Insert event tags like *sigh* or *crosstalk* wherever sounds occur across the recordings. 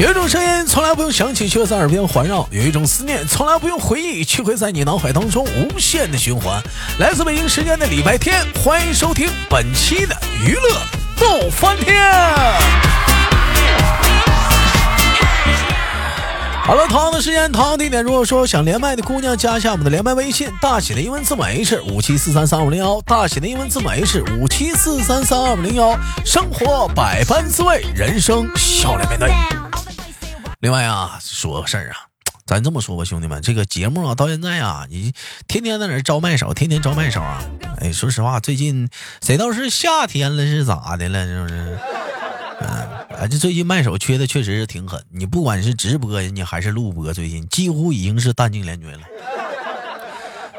有一种声音从来不用想起，却在耳边环绕；有一种思念从来不用回忆，却会在你脑海当中无限的循环。来自北京时间的礼拜天，欢迎收听本期的娱乐。逗翻天。好了，同样的时间，同样地点。如果说想连麦的姑娘，加一下我们的连麦微信，大写的英文字母 H 五七四三三五零幺，大写的英文字母 H 五七四三三二五零幺。生活百般滋味，人生笑脸面对。另外啊，说个事儿啊，咱这么说吧，兄弟们，这个节目啊，到现在啊，你天天在那招麦手，天天招麦手啊。哎，说实话，最近谁倒是夏天了，是咋的了？是不是？嗯，啊，这最近麦手缺的确实是挺狠。你不管是直播，你还是录播，最近几乎已经是弹尽粮绝了。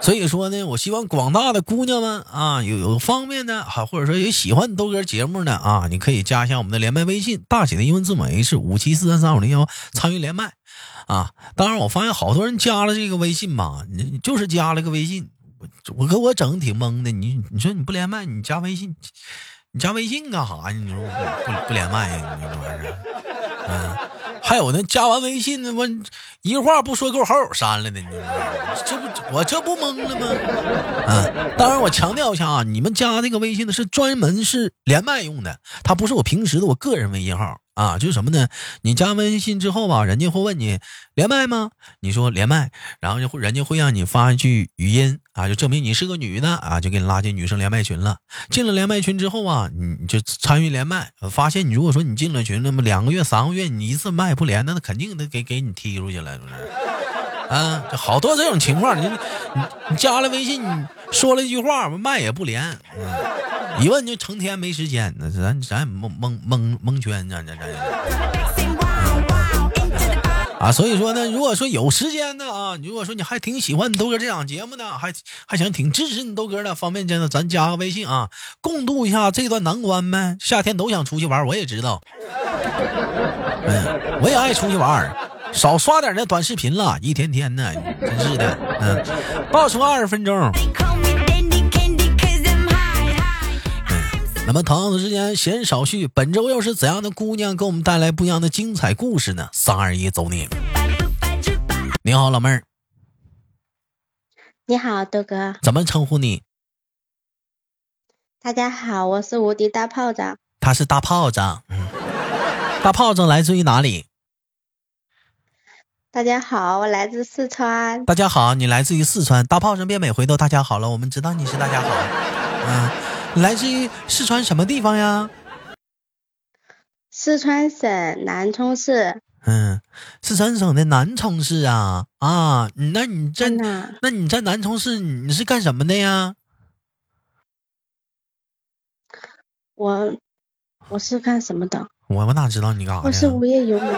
所以说呢，我希望广大的姑娘们啊，有有方便的哈，或者说有喜欢豆哥节目的啊，你可以加一下我们的连麦微信，大写的英文字母 H 五七四三三五零幺，参与连麦啊。当然，我发现好多人加了这个微信吧，你就是加了个微信，我我给我整挺懵的。你你说你不连麦，你加微信，你加微信干啥呀？你说不不连麦呀？你这玩意儿，嗯，还有那加完微信，我一话不说，给我好友删了呢。你这不我这不懵了吗？嗯，当然我强调一下啊，你们加这个微信呢是专门是连麦用的，它不是我平时的我个人微信号啊。就是什么呢？你加微信之后吧，人家会问你连麦吗？你说连麦，然后就会人家会让你发一句语音啊，就证明你是个女的啊，就给你拉进女生连麦群了。进了连麦群之后啊，你就参与连麦，发现你如果说你进了群，那么两个月、三个月你一次麦不连，那肯定得给给你踢出去了，是不是？啊，好多这种情况，你你你加了微信，你说了一句话，麦也不连，一问就成天没时间，那咱咱也蒙蒙蒙蒙圈，咱咱咱。啊，所以说呢，如果说有时间的啊，如果说你还挺喜欢豆哥这档节目的，还还想挺支持你豆哥的，方便真的咱加个微信啊，共度一下这段难关呗。夏天都想出去玩，我也知道，嗯，我也爱出去玩，少刷点那短视频了，一天天的，真是的，嗯，报出二十分钟。那么同样的时间，闲少叙，本周又是怎样的姑娘给我们带来不一样的精彩故事呢？三二一，走你！你好，老妹儿，你好，豆哥。怎么称呼你？大家好，我是无敌大炮仗。他是大炮仗，嗯，大炮仗来自于哪里？大家好，我来自四川。大家好，你来自于四川。大炮仗别每回都大家好了，我们知道你是大家好。嗯，你来自于四川什么地方呀？四川省南充市。嗯，四川省的南充市啊啊，那你在？那你在南充市你是干什么的呀？我我是干什么的？我我哪知道你干啥我是？无业游民。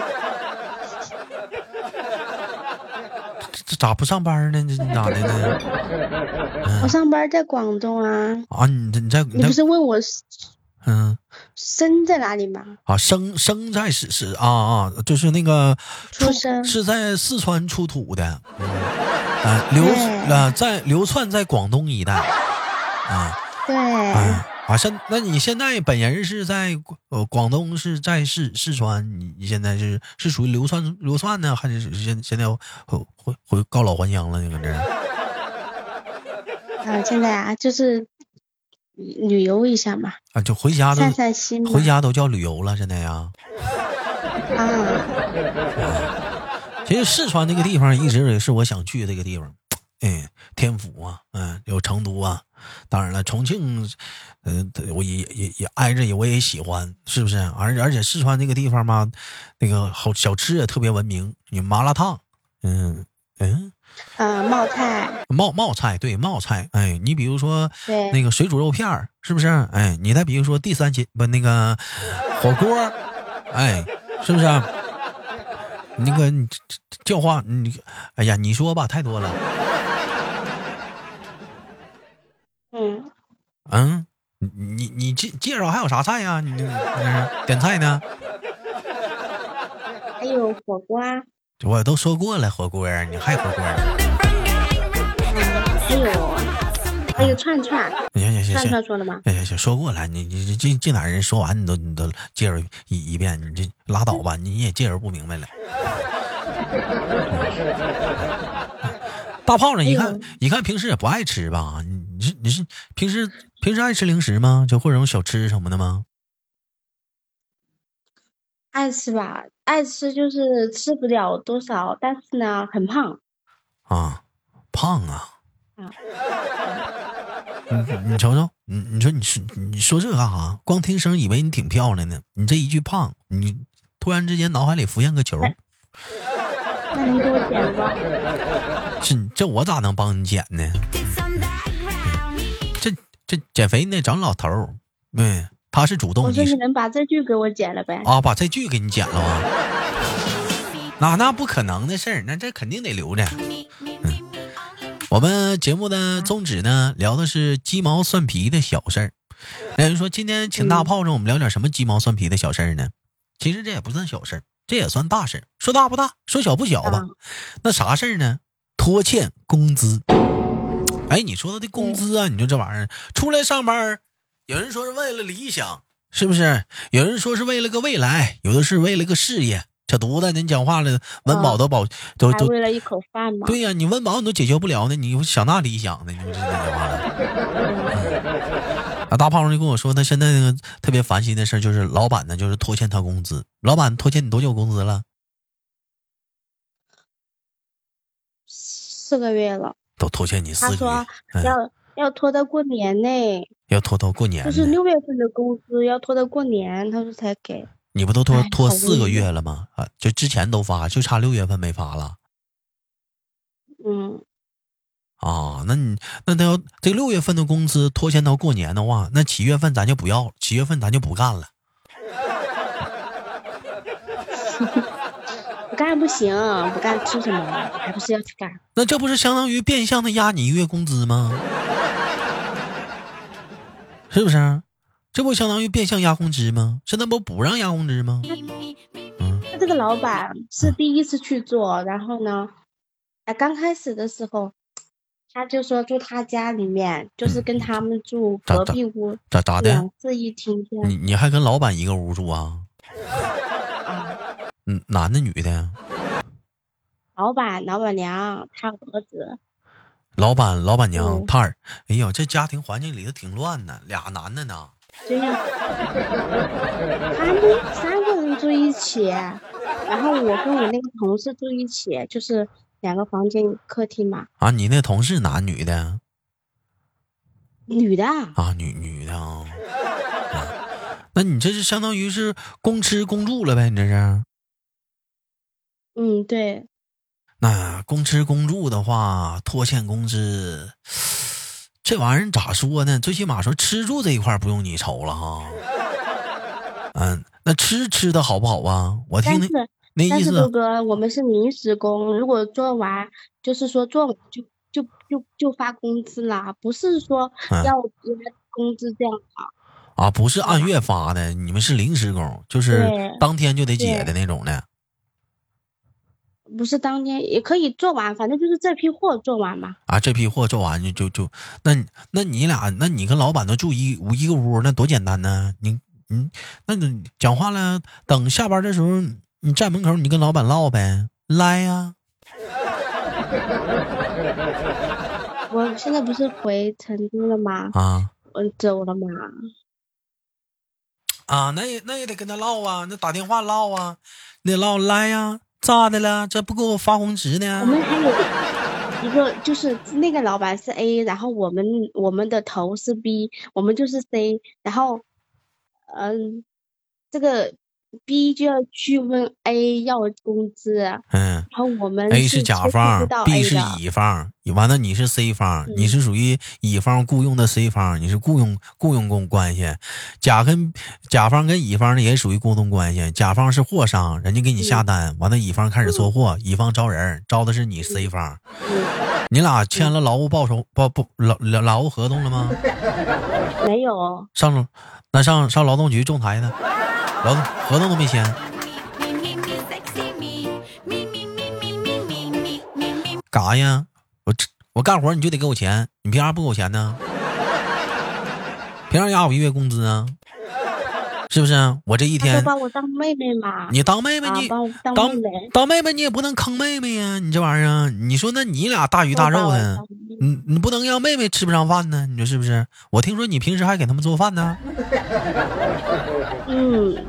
这这咋不上班呢？这你咋的呢？*laughs* 我上班在广东啊。啊，你这你在你你不是问我嗯。生在哪里吗？啊生生在是是啊啊，就是那个出生。是在四川出土的，嗯。啊流对啊在流窜在广东一带。啊。对，啊啊现那你现在本人是在呃广东是在四四川，你你现在是是属于流窜流窜呢，还是现现在回回回告老还乡了？你搁这儿啊，现在啊，就是旅游一下嘛，啊就回家都散散心。回家都叫旅游了，现在呀。啊，*laughs* 其实四川这个地方一直也是我想去的这个地方，哎，天府啊，嗯，有成都啊，当然了，重庆，嗯、我也也也挨着也我也喜欢，是不是？而而且四川这个地方嘛，那个好小吃也特别闻名，有麻辣烫，嗯嗯，嗯，冒菜，冒冒菜对冒菜，哎，你比如说对，那个水煮肉片儿，是不是？哎，你再比如说第三节不那个火锅，哎，是不是？那个你这这叫话，你哎呀，你说吧，太多了。嗯，嗯，你你你介介绍还有啥菜呀、你这这是点菜呢？还有火锅啊，我都说过了，火锅儿，你还火锅儿？还有还有串串，行行行行串串。说了吗？行行行，说过了，你你这这这哪人说完你都你都介绍一一遍，你这拉倒吧，你也介绍不明白了。大胖子？一看一看平时也不爱吃吧？你你是你是平时平时爱吃零食吗？就或者有小吃什么的吗？爱吃吧，爱吃就是吃不了多少，但是呢很胖。啊，胖啊！啊你你瞅瞅，你你说你说你说这干啥？光听声以为你挺漂亮呢，你这一句胖，你突然之间脑海里浮现个球，那您给我剪了吧？这这我咋能帮你减呢？这这减肥你得找老头儿，对，他是主动，我说你你是能把这句给我剪了呗？啊，把这句给你剪了吗？那那不可能的事儿，那这肯定得留着。我们节目的宗旨呢，聊的是鸡毛蒜皮的小事儿。那人说今天请大炮让我们聊点什么鸡毛蒜皮的小事儿呢？其实这也不算小事儿，这也算大事儿。说大不大，说小不小吧。啊那啥事儿呢？拖欠工资。哎，你说他的工资啊，你说这玩意儿出来上班儿，有人说是为了理想，是不是？有人说是为了个未来，有的是为了个事业。这犊子，您讲话了，温饱都保、都还都为了一口饭吗？对呀、你温饱你都解决不了呢，你想那理想呢？你说这讲话了。嗯啊，大胖子就跟我说，他现在那个特别烦心的事儿就是老板呢，就是拖欠他工资。老板拖欠你多久工资了？四个月了，都拖欠你四个月他说，嗯，要要拖到过年呢，要拖到过年就是。六月份的工资要拖到过年，他说才给。你不都拖拖四个月了吗？啊，就之前都发，就差六月份没发了嗯，啊。那你那他要这六月份的工资拖欠到过年的话，那七月份咱就不要，七月份咱就不干了。*laughs* 不干不行，不干吃什么？还不是要去干？那这不是相当于变相的压你一月工资吗？是不是？这不相当于变相压工资吗？现在不不让压工资吗？嗯，他这个老板是第一次去做，然后呢，哎，刚开始的时候，他就说住他家里面，就是跟他们住隔壁屋，咋咋的两？室一厅这你你还跟老板一个屋住啊？啊。嗯，男的女的呀？老板、老板娘，他儿子，老板、老板娘、嗯他儿，哎呦，这家庭环境里头挺乱的，俩男的呢。对呀，他们三个人住一起，然后我跟我那个同事住一起，就是两个房间客厅嘛，啊，你那同事男女的女的啊，啊？女女的啊？啊那你这是相当于是公吃公住了呗？你这是？嗯，对，那公吃公住的话，拖欠工资，这玩意儿咋说呢？最起码说吃住这一块不用你愁了哈。嗯，那吃吃的好不好啊？我听那但是那意但是哥我们是临时工，如果做完，就是说做完就就就就发工资啦，不是说嗯要压工资这样啊，不是按月发的，你们是临时工，就是当天就得结的那种的。不是当天也可以做完，反正就是这批货做完嘛。啊，这批货做完就就就，那那你俩，那你跟老板都住一屋一个屋，那多简单呢？你你那你讲话了，等下班的时候，你站门口，你跟老板唠呗，来呀、我现在不是回成都了吗？啊我走了嘛。啊，那也那也得跟他唠啊，那打电话唠啊，你得唠来呀、咋的了？这不给我发红值呢我？们还有一个，就是那个老板是 A，然后我们我们的头是 B，我们就是 C，然后，嗯，这个 B 就要去问 A 要工资，然嗯后我们，A 是是甲方，B 是，乙方，完了你是 C 方，你嗯是属于乙方雇佣的 C 方，你是雇佣雇佣工关系。甲跟甲方跟乙方呢也属于雇佣关系，甲方是货商，人家给你下单，完了乙方开始做货，乙方招人，招的是你 C 方。嗯你俩签了劳务报酬报不劳劳劳务合同了吗？没有，上那上上劳动局仲裁呢？老子合同都没签干啥呀？我我干活你就得给我钱你凭啥不给我钱呢？凭啥压我一月工资啊？是不是？我这一天把我当妹妹嘛。你当妹妹你，啊当当妹妹当妹妹你也不能坑妹妹呀，你这玩意儿，你说那你俩大鱼大肉的你你不能让妹妹吃不上饭呢，你说是不是？我听说你平时还给他们做饭呢，*laughs* 嗯，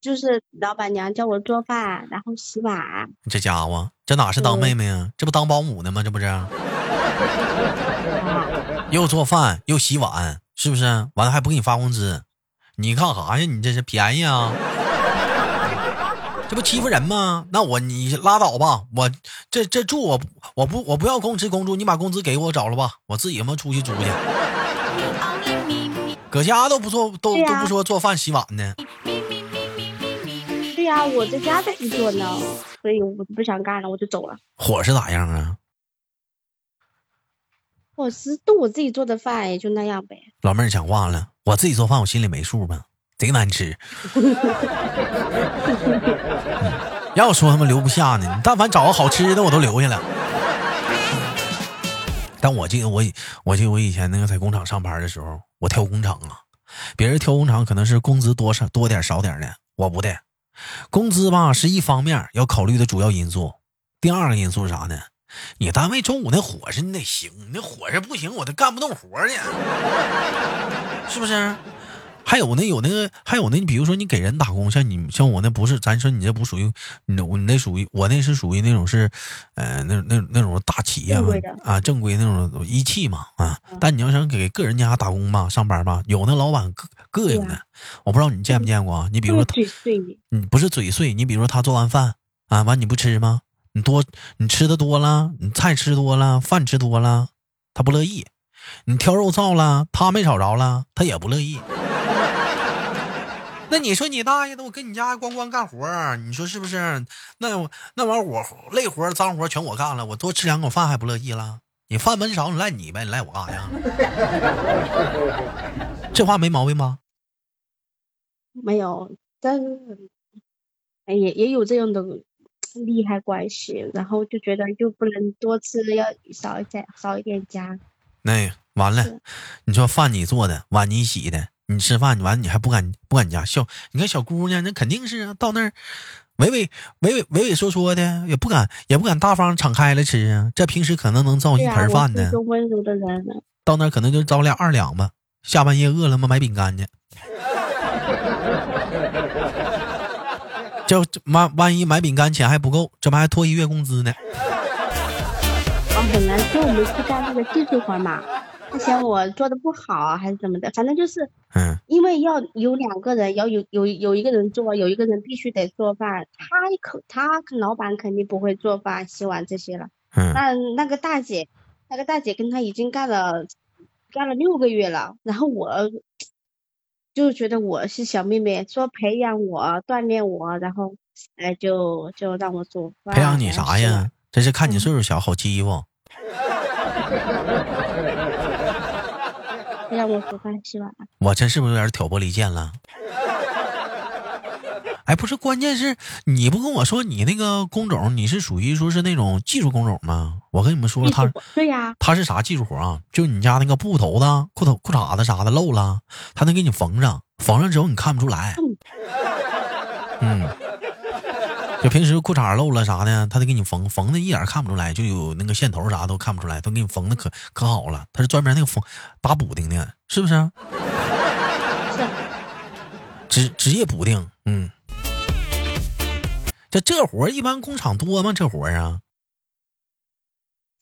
就是老板娘叫我做饭，然后洗碗。你这家伙这哪是当妹妹啊？这不当保姆呢吗？这不是？*laughs* 又做饭又洗碗，是不是？完了还不给你发工资，你干啥呀？你这是便宜啊？*laughs* 这不欺负人吗？那我你拉倒吧，我这这住我我不我不要公吃公住，你把工资给我找了吧，我自己他妈出去租去。搁家都不做都、都不说做饭洗碗呢.对呀、我在家都不做呢，所以我不想干了，我就走了。伙食咋样啊？伙食都我自己做的饭，也就那样呗。老妹儿讲话了，我自己做饭我心里没数吗？贼难吃。*laughs* 要说他妈留不下呢，你但凡找个好吃的我都留下了。但我记得我以我记得我以前那个在工厂上班的时候，我挑工厂啊，别人挑工厂可能是工资多少多点少点的，我不的，工资吧是一方面要考虑的主要因素，第二个因素是啥呢？你单位中午那伙食你得行，你那伙食不行，我都干不动活儿去，是不是？还有那有那个，还有那，你比如说你给人打工，像你像我那不是，咱说你这不属于，你我你那属于我那是属于那种是，呃，那那那种大企业嘛啊，正规那种一汽嘛啊。但你要想给个人家打工吧，上班吧，有那老板膈膈应的，我不知道你见没见过啊？你比如说他嘴碎，你不是嘴碎，你比如说他做完饭啊，完你不吃吗？你多你吃的多了，你菜吃多了，饭吃多了，他不乐意。你挑肉臊了，他没找着了，他也不乐意。*laughs* 那你说你大爷的，我跟你家光光干活，你说是不是？那那玩意儿我累活脏活全我干了，我多吃两口饭还不乐意了？你饭没少，你赖你呗，你赖我干啥呀？*laughs* 这话没毛病吧？没有，但是哎也也有这样的利害关系，然后就觉得就不能多吃，要少一点少一点加。那完了，你说饭你做的，碗你洗的，你吃饭完你还不敢不敢加小，你看小姑娘那肯定是啊，到那儿畏畏畏畏畏畏缩缩的，也不敢也不敢大方敞开了吃啊。这平时可能能造一盆饭呢，个温柔的人呢。到那儿可能就招俩二两吧。下半夜饿了么？买饼干去。这这万万一买饼干钱还不够，这不还拖一月工资呢？啊，本来说我们去干那个技术活嘛，他嫌我做的不好还是怎么的，反正就是嗯，因为要有两个人，要有有有一个人做，有一个人必须得做饭。他可他老板肯定不会做饭、洗碗这些了。嗯那那个大姐，那个大姐跟他已经干了干了六个月了，然后我就觉得我是小妹妹，说培养我、锻炼我，然后哎就就让我做饭。培养你啥呀？这是看你岁数小，好欺负。*laughs* 培养我做饭洗碗。我这是不是有点挑拨离间了？哎，不是，关键是你不跟我说你那个工种，你是属于说是那种技术工种吗？我跟你们说，他对呀、他是啥技术活啊？就你家那个布头子、裤头、裤衩子啥的漏了，他能给你缝上，缝上之后你看不出来。*laughs* 嗯，就平时裤衩漏了啥的，他得给你缝，缝的一点看不出来，就有那个线头啥都看不出来，都给你缝的可可好了。他是专门那个缝打补丁的，是不是？是职职业补丁，嗯。这这活儿一般工厂多吗？这活儿啊，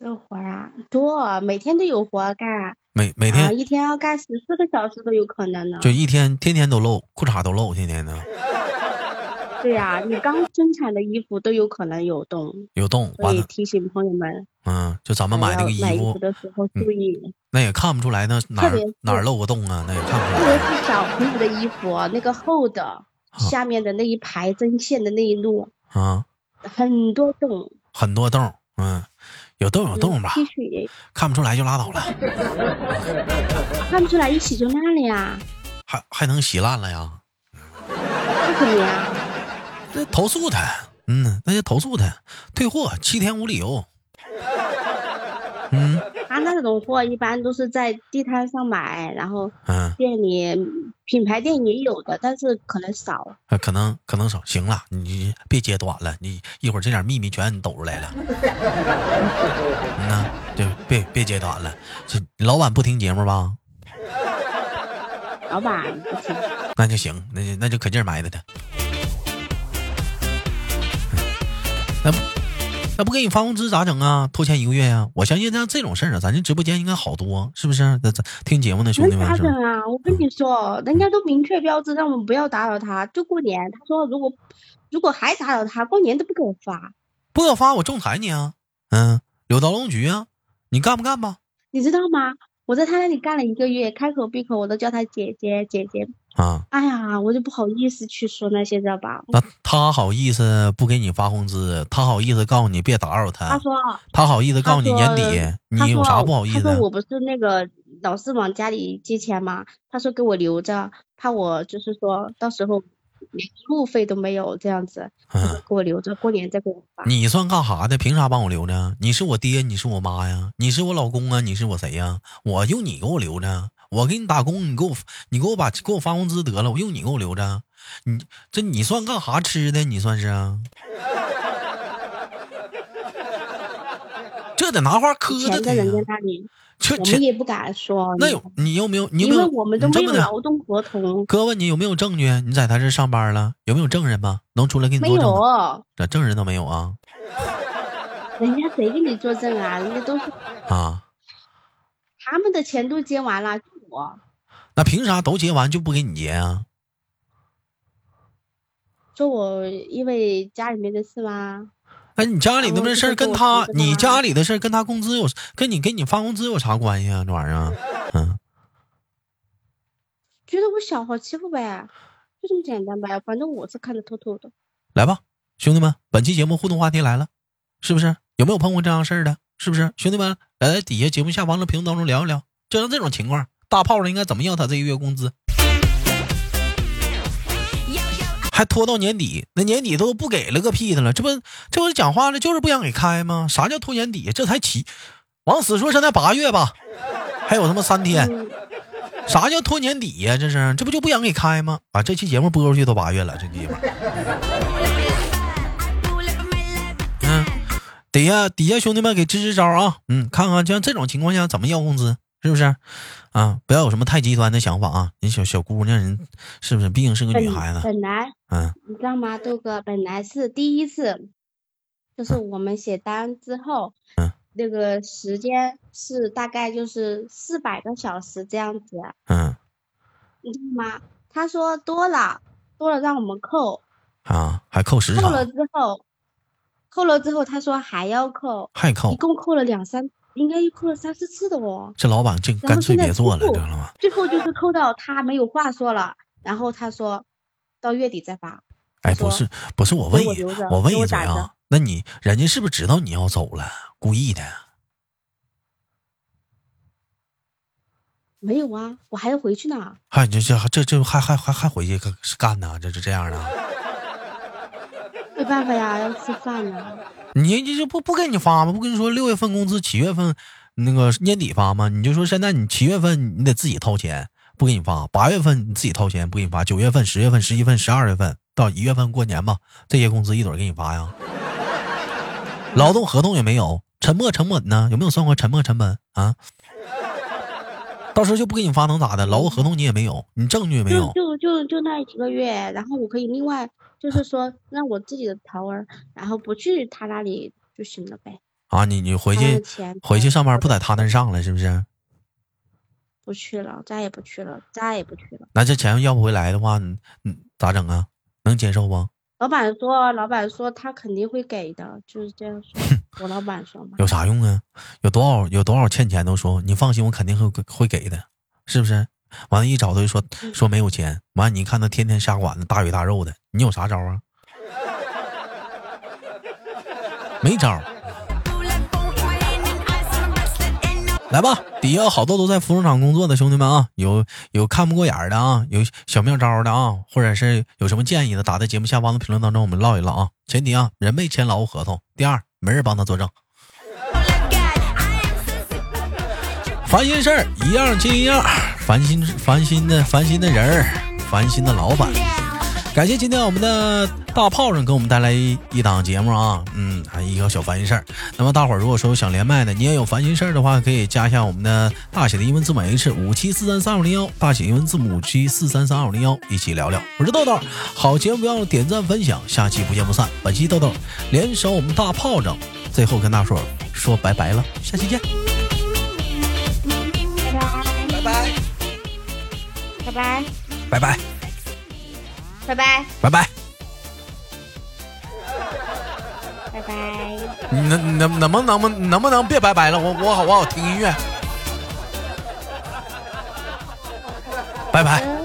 这活儿啊多，每天都有活干。啊，每每天一天要干十四个小时都有可能呢。就一天天天都漏，裤衩都漏，天天的 *laughs* 对呀、你刚生产的衣服都有可能有洞，有洞，所以，提醒朋友们，嗯，就咱们买那个衣服服，的时候注意，那也看不出来，那哪儿哪儿漏个洞啊？那也看不特别出来是小朋友的衣服，那个厚的下面的那一排针线的那一路，啊，很多洞。很多洞，嗯，有洞有洞吧，T 恤也看不出来就拉倒了，看不出来，一洗就烂了呀，还还能洗烂了呀？为什么呀？那投诉他，嗯，那就投诉他，退货七天无理由。嗯他那种货一般都是在地摊上买，然后嗯，店里品牌店也有的，但是可能少。啊可能可能少。行了，你别揭短了，你一会儿这点秘密全抖出来了。*laughs* 嗯呐，对别别揭短了。这老板不听节目吧？老板不听，那就行，那就那就可劲儿埋汰他。那 *laughs* 不那不给你发工资咋整啊？拖欠一个月呀、我相信像这种事儿啊，咱这直播间应该好多，是不是？那咱听节目的兄弟们咋整？啊？我跟你说，人家都明确标志让我们不要打扰他，就过年。他说如果如果还打扰他，过年都不给我发。不给我发，我仲裁你啊！嗯，柳刀龙局啊，你干不干吧？你知道吗？我在他那里干了一个月，开口闭口我都叫他姐姐姐姐。啊，哎呀，我就不好意思去说那些，知道吧？那他好意思不给你发工资，他好意思告诉你别打扰他，他说，他好意思告诉你年底，你有啥不好意思啊？他说我不是那个老是往家里借钱吗？他说给我留着，怕我就是说到时候连路费都没有这样子，给我留着，过年再给我发。你算干啥的？凭啥帮我留着？你是我爹，你是我妈呀？你是我老公啊？你是我谁呀？我用你给我留着，我给你打工，你给我你给我把给我发工资得了，我用你给我留着。你这你算干啥吃的？你算是啊？*laughs* 这得拿话磕钱在人的他呀家那里，这钱我们也不敢说。那有你有没有？你有没有？我们都没有你这么的，劳动合同，哥问你有没有证据？你在他这上班了，有没有证人吗？能出来给你没作证的？有，这证人都没有啊人家谁给你作证啊？人家都是啊！他们的钱都结完了，就我那凭啥都结完就不给你结啊？说我因为家里面的事吗？哎你家里的那事儿跟他，你家里的事儿跟他工资有，跟你给你发工资有啥关系啊？这玩意儿，嗯，觉得我小好欺负呗，就这么简单呗。反正我是看得透透的。来吧，兄弟们，本期节目互动话题来了，是不是？有没有碰过这样事儿的？是不是？兄弟们，来在底下节目下方的评论当中聊一聊，就像这种情况，大炮应该怎么要他这个月工资？还拖到年底，那年底都不给了个屁的了，这不这不讲话了，就是不想给开吗？啥叫拖年底？这才七，往死说现在八月吧，还有他妈三天，啥叫拖年底呀、这是这不就不想给开吗？啊，这期节目播出去都八月了，这地方。嗯，底下底下兄弟们给支支招啊，嗯，看看像这种情况下怎么要工资，是不是？啊，不要有什么太极端的想法啊！人小小姑娘人是不是？毕竟是个女孩子，本来嗯你知道吗，豆哥，本来是第一次，就是我们写单之后，嗯那个时间是大概就是四百个小时这样子，嗯你知道吗？他说多了，多了让我们扣，啊，还扣时长，扣了之后，扣了之后他说还要扣，一还扣，一共扣了两三，应该扣了三四次的哦。这老板这干脆别做了，知道吗？最后就是扣到他没有话说了，然后他说到月底再发。哎，不是不是，我问你给我，我问给一嘴啊我打着，那你人家是不是知道你要走了，故意的？没有啊，我还要回去呢。还这这这这还还还还回去干干呢？这是这样的？没办法呀，要吃饭呢。你这就不不给你发吗？不跟你说六月份工资七月份那个年底发吗？你就说现在你七月份你得自己掏钱，不给你发；八月份你自己掏钱，不给你发；九月份、十月份、十一份、十二月份到一月份过年吧，这些工资一准给你发呀。劳动合同也没有，沉没成本呢？有没有算过沉没成本啊？到时候就不给你发能咋的？劳务合同你也没有，你证据也没有，就就就那几个月，然后我可以另外就是说让我自己的头儿，然后不去他那里就行了呗。啊？你你回去回去上班不在他那上了是不是？不去了，再也不去了，再也不去了。那这钱要不回来的话，你你咋整啊？能接受不？老板说，老板说他肯定会给的，就是这样说。我老板说嘛，有啥用啊？有多少有多少欠钱都说你放心，我肯定会会给的，是不是？完了，一找他就说说没有钱，完了你看他天天下馆子大鱼大肉的，你有啥招啊？没招。来吧，底下好多都在服装厂工作的兄弟们啊，有有看不过眼的啊，有小妙招的啊，或者是有什么建议的，打在节目下方的评论当中，我们唠一唠啊。前提啊，人没签劳务合同；第二，没人帮他作证。烦心事儿一样接一样，烦心烦心的烦心的人儿，烦心的老板。感谢今天我们的大炮上给我们带来一一档节目啊，嗯，还一个小烦心事儿。那么大伙儿如果说想连麦的，你也有烦心事儿的话，可以加一下我们的大写的英文字母 H 五七四三三五零幺，大写英文字母七四三三二五零幺，一起聊聊。我是豆豆，好节目不要点赞分享，下期不见不散。本期豆豆联手我们大炮仗，最后跟大伙儿说拜拜了，下期见，拜拜，拜拜，拜拜，拜拜，拜。你能能能不能不能不能别拜拜了？我我好我好听音乐。拜拜。嗯